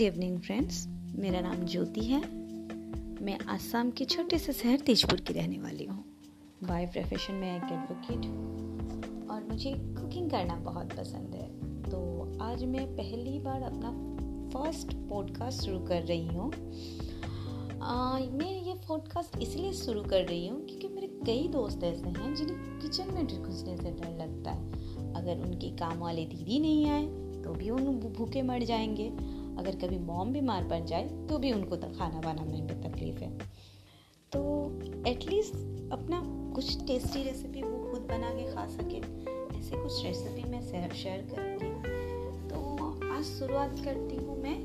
Good evening friends मेरा नाम ज्योति है। मैं आसाम के छोटे से शहर तेजपुर की रहने वाली हूँ। बाय प्रोफेशन में एक एडवोकेट हूँ और मुझे कुकिंग करना बहुत पसंद है। तो आज मैं पहली बार अपना फ़र्स्ट पॉडकास्ट शुरू कर रही हूँ। मैं ये पॉडकास्ट इसलिए शुरू कर रही हूँ क्योंकि मेरे कई दोस्त ऐसे हैं जिन्हें किचन में घुसने से डर लगता है। अगर उनकी काम वाले दीदी नहीं आए तो भी उन भूखे मर जाएँगे। अगर कभी मॉम बीमार पड़ जाए तो भी उनको खाना बनाने में तकलीफ़ है। तो एटलीस्ट अपना कुछ टेस्टी रेसिपी वो खुद बना के खा सके। ऐसे कुछ रेसिपी मैं शेयर करूँगी तो आज शुरुआत करती हूँ मैं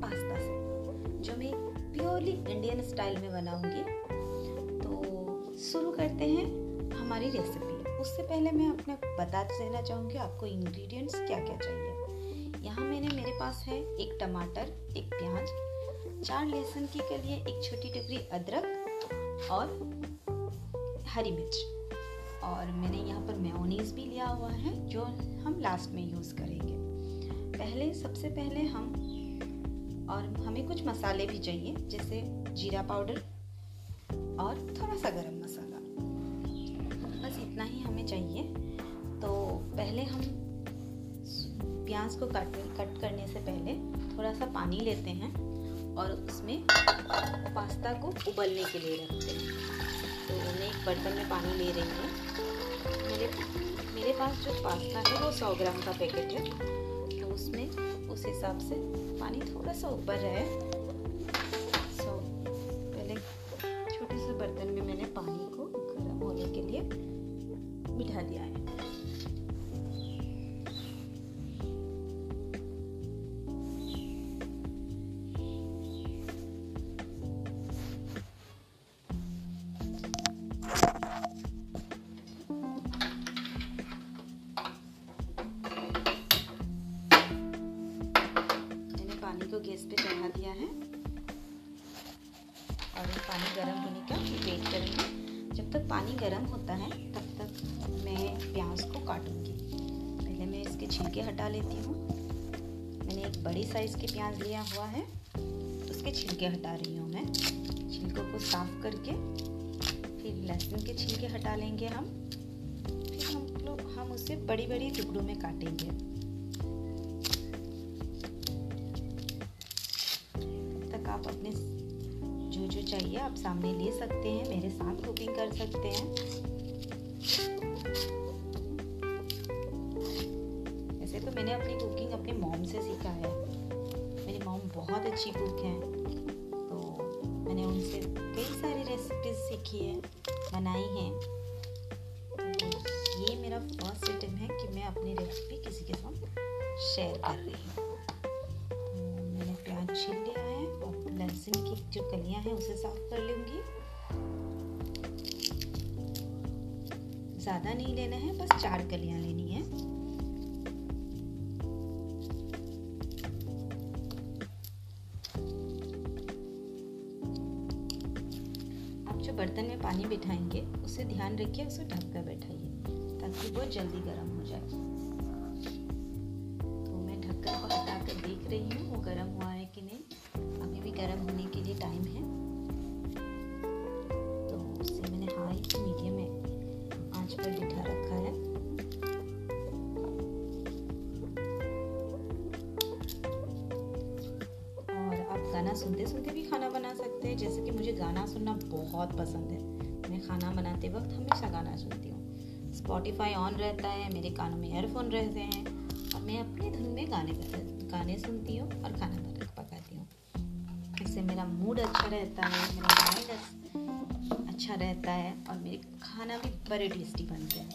पास्ता से, जो मैं प्योरली इंडियन स्टाइल में बनाऊँगी। तो शुरू करते हैं हमारी रेसिपी उससे पहले मैं अपने बता देना चाहूँगी आपको इंग्रेडिएंट्स क्या क्या चाहिए। पास है, एक टमाटर, एक प्याज, चार लहसुन की कलिए एक छोटी टुकड़ी अदरक और हरी मिर्च। और मैंने यहाँ पर मेयोनीज भी लिया हुआ है, जो हम लास्ट में यूज़ करेंगे। पहले, सबसे पहले हम, और हमें कुछ मसाले भी चाहिए, जैसे जीरा पाउडर और थोड़ा सा गरम मसाला। बस इतना ही हमें चाहिए। तो पहले हम प्याज को काट कट करने से पहले थोड़ा सा पानी लेते हैं और उसमें पास्ता को उबलने के लिए रखते हैं। तो मैं एक बर्तन में पानी ले रही हूँ। मेरे मेरे पास जो पास्ता है वो सौ ग्राम का पैकेट है। तो उसमें, उस हिसाब से पानी थोड़ा सा ऊपर रहे हटा लेती हूँ। मैंने एक बड़ी साइज़ के प्याज लिया हुआ है। उसके छिलके हटा रही हूँ मैं। छिलकों को साफ़ करके फिर लहसुन के छिलके हटा लेंगे हम। फिर हम लोग, हम उसे बड़ी बड़ी टुकड़ों में काटेंगे। तक आप अपने जो जो चाहिए आप सामने ले सकते हैं, मेरे साथ कुकिंग कर सकते हैं। अच्छी कुक हैं तो मैंने उनसे कई सारी रेसिपीज़ सीखी है, बनाई हैं। तो ये मेरा फ़र्स्ट आइटम है कि मैं अपनी रेसिपी किसी के साथ शेयर कर रही हूँ। तो मैंने प्याज छील लिया है और लहसुन की जो कलियाँ हैं उसे साफ़ कर लूँगी। ज़्यादा नहीं लेना है, बस चार कलियाँ लेनी है। बिठाएँगे उसे ध्यान रखिए, उसे ढक कर बैठाइए, ताकि वो जल्दी गर्म हो जाए। तो मैं ढक्कन को हटा कर देख रही हूँ, वो गर्म हुआ है कि नहीं। अभी भी गर्म होने के लिए टाइम है। तो उसे मैंने हाई मीडियम में आँच पर बिठा रखा है। और आप गाना सुनते सुनते भी खाना बना सकते हैं, जैसे कि मुझे गाना सुनना बहुत पसंद है। खाना बनाते वक्त हमेशा गाना सुनती हूँ। स्पॉटिफाई ऑन रहता है, मेरे कानों में एयरफोन रहते हैं, और मैं अपने धुन में गाने गाने सुनती हूँ और खाना पकाती हूँ। इससे मेरा मूड अच्छा रहता है, मेरा माइंड अच्छा रहता है, और मेरे खाना भी बड़े टेस्टी बनते हैं।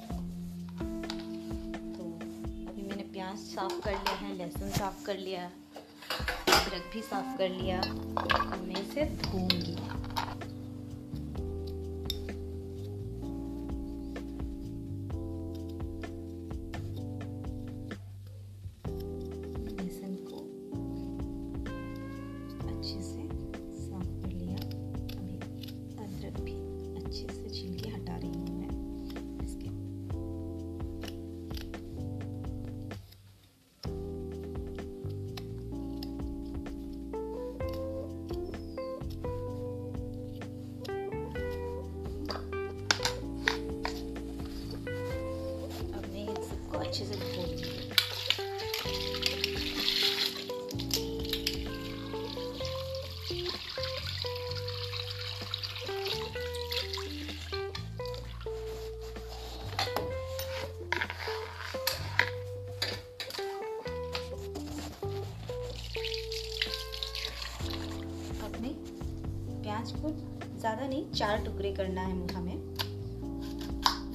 तो अभी मैंने प्याज साफ़ कर लिया है, लहसुन साफ़ कर लिया, अदरक भी साफ़ कर लिया, और मैं इसे धोऊँगी। नहीं चार टुकड़े करना है हमें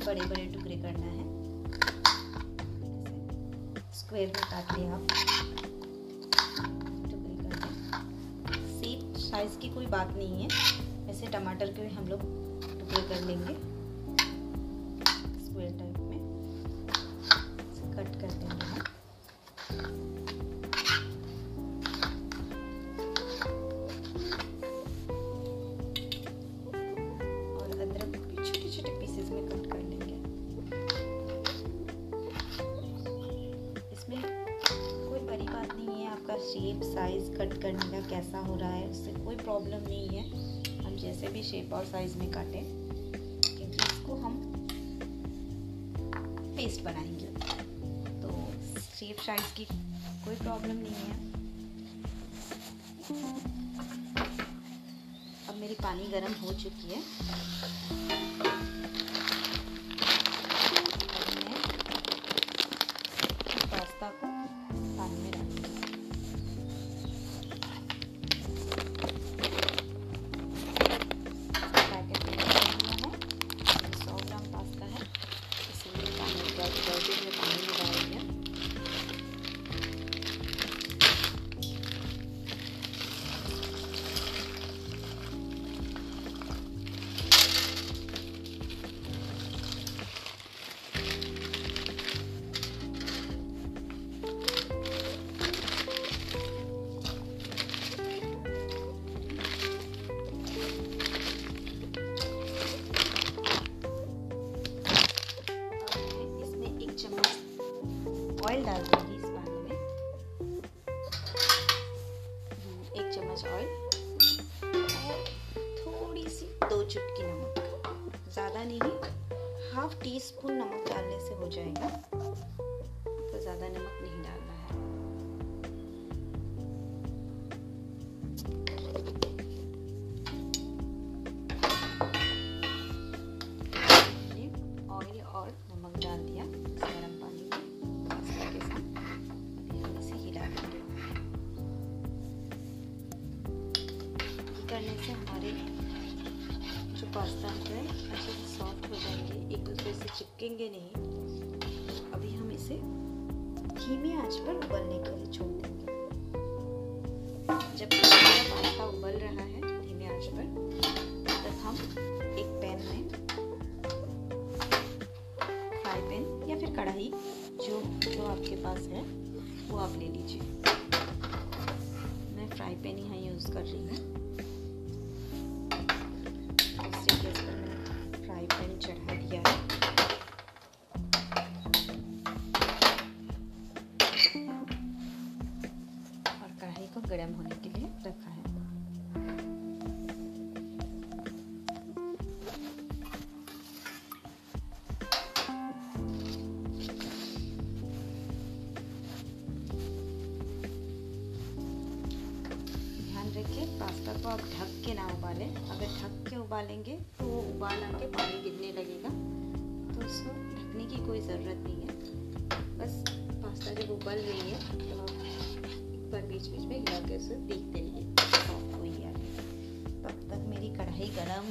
बड़े बड़े टुकड़े करना है। स्क्वायर में काट लिया। आप टुकड़े कर सेम साइज़ की कोई बात नहीं है। ऐसे टमाटर के हम लोग टुकड़े कर लेंगे। स्क्वायर टाइप में। कट कर देंगे। शेप साइज़ कट करने का कैसा हो रहा है, उससे कोई प्रॉब्लम नहीं है। हम जैसे भी शेप और साइज़ में काटें, क्योंकि इसको हम पेस्ट बनाएँगे। तो शेप साइज़ की कोई प्रॉब्लम नहीं है। अब मेरी पानी गर्म हो चुकी है। हाफ़ टी स्पून नमक डालने से हो जाएगा। तो ज़्यादा नमक जो आपके पास है, वो आप ले लीजिए। मैं फ्राई पैन यहाँ यूज़ कर रही हूँ। फ्राई पैन चढ़ा दिया है। और कढ़ाई को गर्म होने उबालेंगे तो वो उबाल आके पानी गिरने लगेगा। तो उसको ढकने की कोई ज़रूरत नहीं है। बस पास्ता जब उबल रही है तो एक बार बीच बीच में हिला के उसे देखते रहिए तब तक मेरी कढ़ाई गरम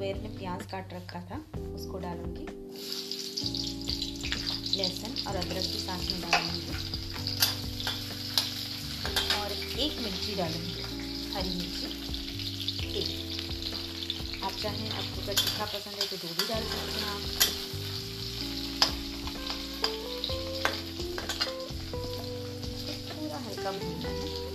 स्क्वायर में प्याज काट रखा था, उसको डालूँगी। लहसुन और अदरक भी साथ में डालूँगी। और एक मिर्ची डालूँगी, हरी मिर्ची। एक आप चाहें, आपको अगर तीखा पसंद है तो दो भी डाल सकते हैं आप। पूरा हल्का भूनना है।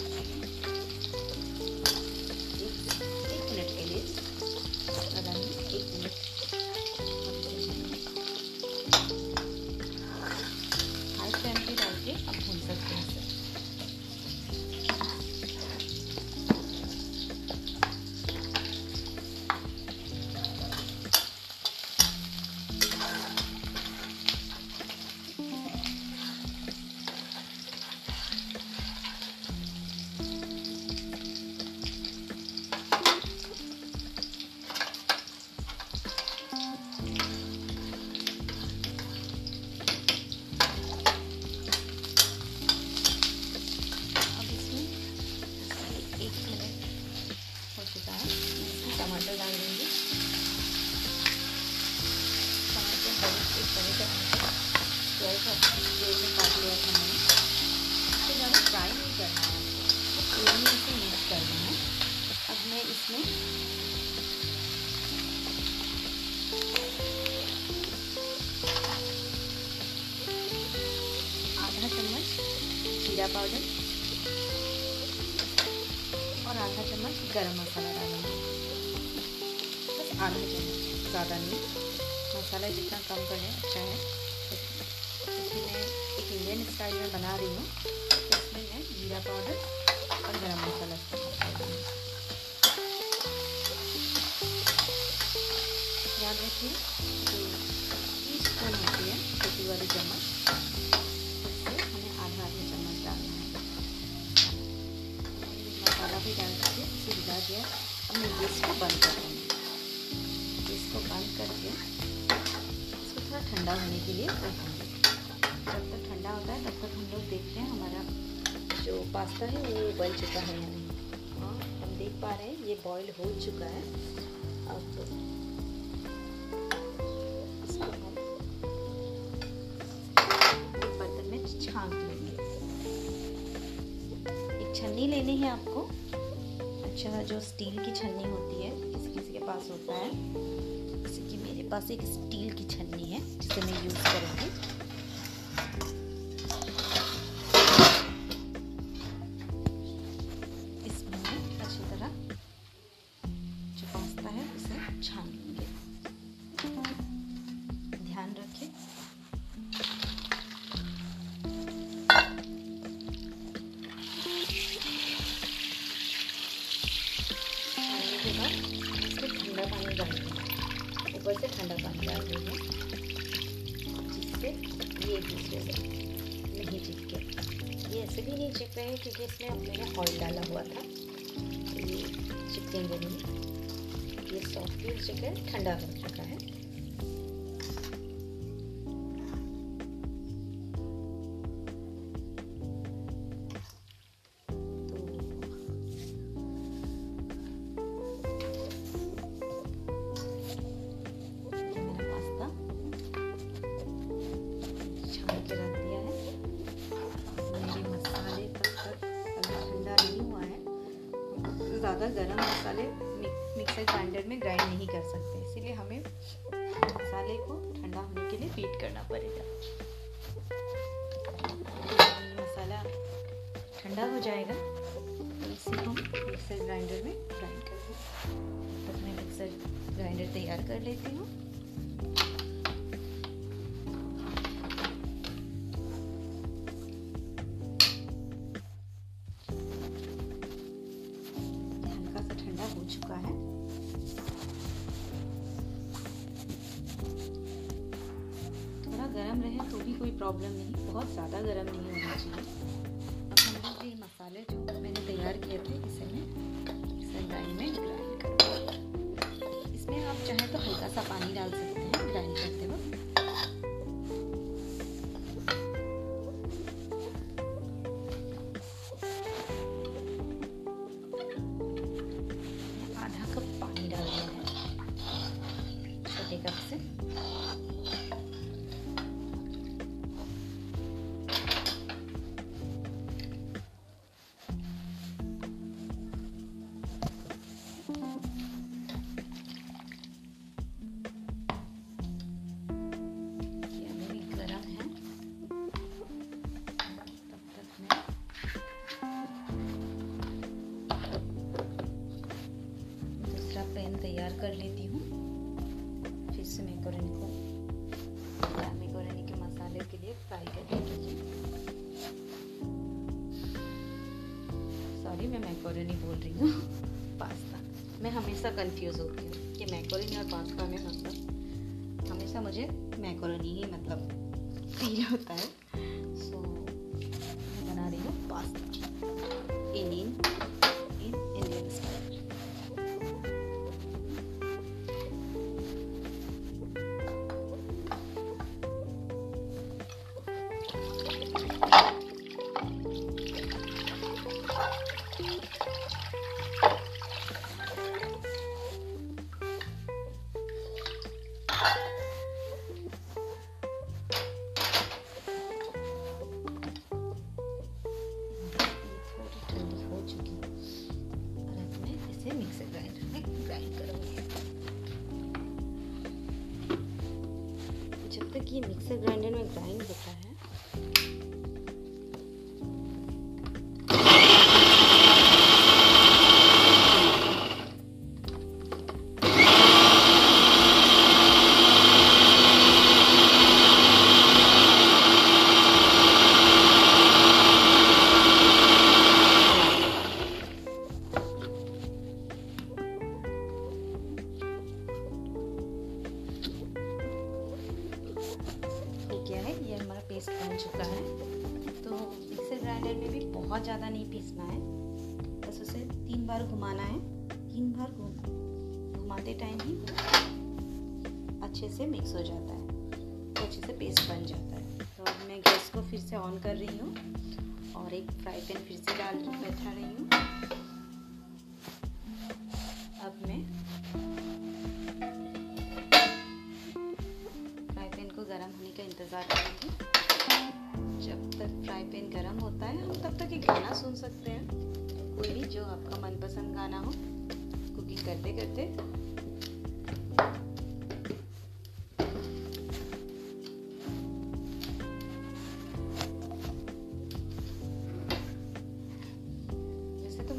टमाटर डाल देंगे टमाटर मैंने। इसको ज़्यादा फ्राई नहीं है इसे मिक्स कर अब मैं इसमें आधा चम्मच जीरा पाउडर और आधा चम्मच गरम मसाला आधा चम्मच ज़्यादा नहीं। मसाला जितना कम करें अच्छा है। मैं एक इंडियन स्टाइल में बना रही हूँ। इसमें मैं जीरा पाउडर और गरम मसाला याद रखिए टी स्पून होती है, छोटी वाली चम्मच भी डाल करके इसे दिया अब मैं गैस को बंद कर दूँगी। बंद करके इसको थोड़ा ठंडा होने के लिए रखेंगे जब तक ठंडा होता है, तब तक हम लोग देखते हैं हमारा जो पास्ता है, वो उबल चुका है या नहीं। हाँ हम देख पा रहे हैं, ये बॉईल हो चुका है। अब तो बर्तन में छांक लेंगे। एक छन्नी लेनी है आपको। अच्छा जो स्टील की छन्नी होती है किसी किसी के पास होता है। पास एक स्टील की छन्नी है जिसे मैं यूज़ करूँगी। से ठंडा देंगे जिससे ये दूसरे से नहीं चिपके ये ऐसे भी नहीं चिप रहे क्योंकि इसमें मैंने ऑयल डाला हुआ था तो ये चिपकेंगे नहीं ये सॉफ्ट भी हो चुका है ठंडा हो चुका है पड़ेगा मसाला ठंडा हो जाएगा तो इसे हम मिक्सर ग्राइंडर में ग्राइंड करेंगे तो मैं मिक्सर ग्राइंडर तैयार कर लेती हूँ प्रॉब्लम नहीं, बहुत ज़्यादा गर्म नहीं होना चाहिए। अब हम लोग ये मसाले जो मैंने तैयार किए थे, इसे मैं ग्राइंड में ग्राइंड कर इसमें आप चाहें तो हल्का सा पानी डाल सकते हैं ग्राइंड करते वक्त। आधा कप पानी डाल दिया है। छोटे कप से। मैकोरनी बोल रही हूँ। पास्ता। मैं हमेशा कंफ्यूज होती हूँ कि मैकोरनी और पास्ता में मतलब हमेशा मुझे मैकोरनी ही मतलब ग्राइंडर बहुत ज़्यादा नहीं पीसना है। बस उसे तीन बार घुमाना है। तीन बार घूम घुमाते टाइम ही अच्छे से मिक्स हो जाता है। तो अच्छे से पेस्ट बन जाता है। तो अब मैं गैस को फिर से ऑन कर रही हूँ और एक फ्राई पैन फिर से डाल बैठा रही हूँ।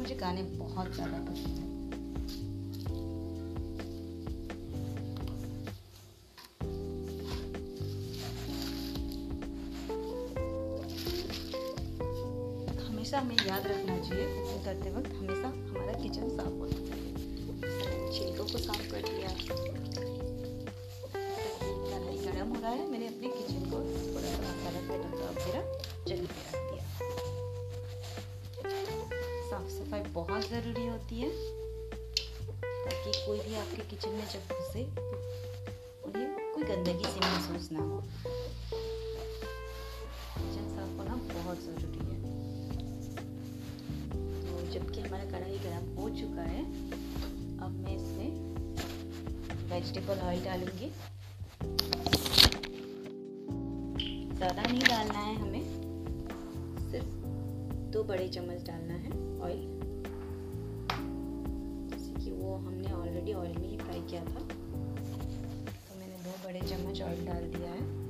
मुझे गाने बहुत ज़्यादा पसंद है। हमेशा हमें याद रखना चाहिए कुकिंग करते वक्त हमेशा हमारा किचन साफ़ होना चाहिए छिलकों को साफ़ कर दिया। कढ़ाई गर्म हो रहा है। सफ़ाई बहुत ज़रूरी होती है ताकि कोई भी आपके किचन में जब घुसे, उन्हें कोई गंदगी से महसूस ना हो। किचन साफ़ होना बहुत ज़रूरी है। तो जबकि हमारा कढ़ाई गर्म हो चुका है, अब मैं इसमें वेजिटेबल ऑयल डालूँगी। ज़्यादा नहीं डालना है हमें, सिर्फ़ दो बड़े चम्मच डालना है ऑयल वो हमने ऑलरेडी ऑयल में ही फ्राई किया था। तो मैंने दो बड़े चम्मच ऑयल डाल दिया है।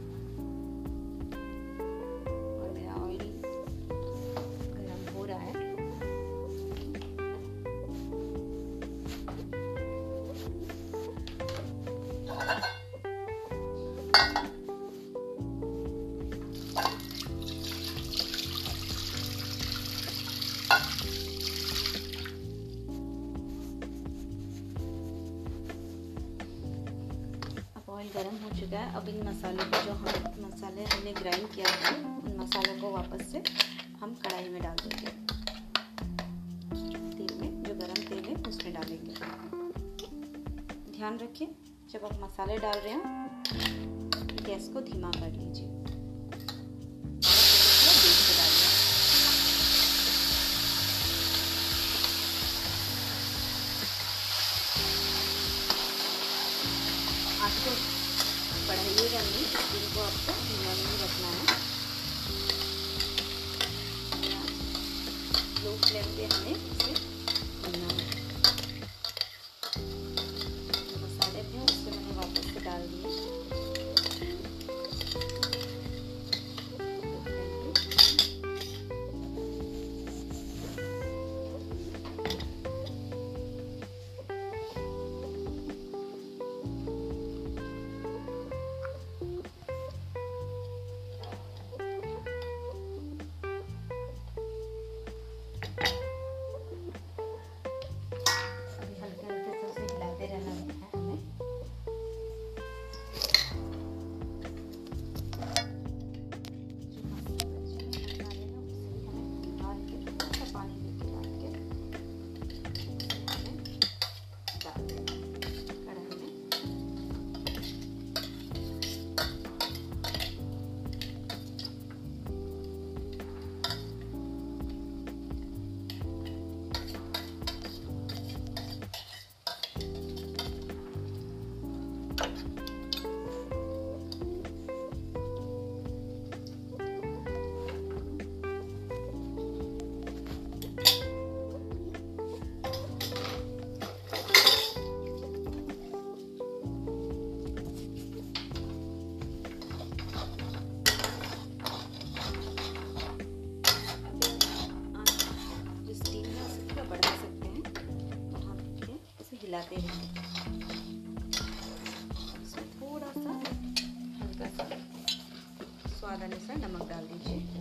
चुका है अब इन मसाले को जो हम मसाले हमने ग्राइंड किया है उन मसालों को वापस से हम कढ़ाई में डाल देंगे। तेल में, जो गरम तेल है, उसमें डालेंगे। ध्यान रखिए, जब आप मसाले डाल रहे हो, गैस को धीमा कर लीजिए। इनको आपको धीमा नहीं रखना है। लो फ्लेम पे हमें मिलाते रहें थोड़ा सा हल्का सा स्वाद अनुसार नमक डाल दीजिए।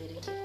Verity.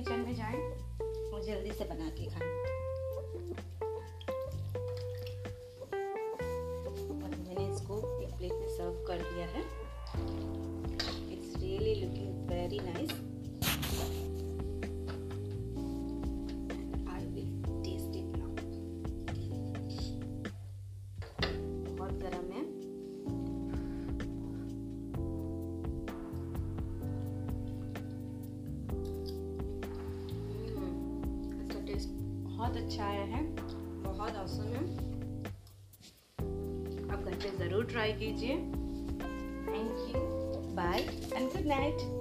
किचन में जाएँ। और जल्दी से बना के खाएँ अच्छा आया है। बहुत औसम है। आप घर पे ज़रूर ट्राई कीजिए। Thank you bye and good night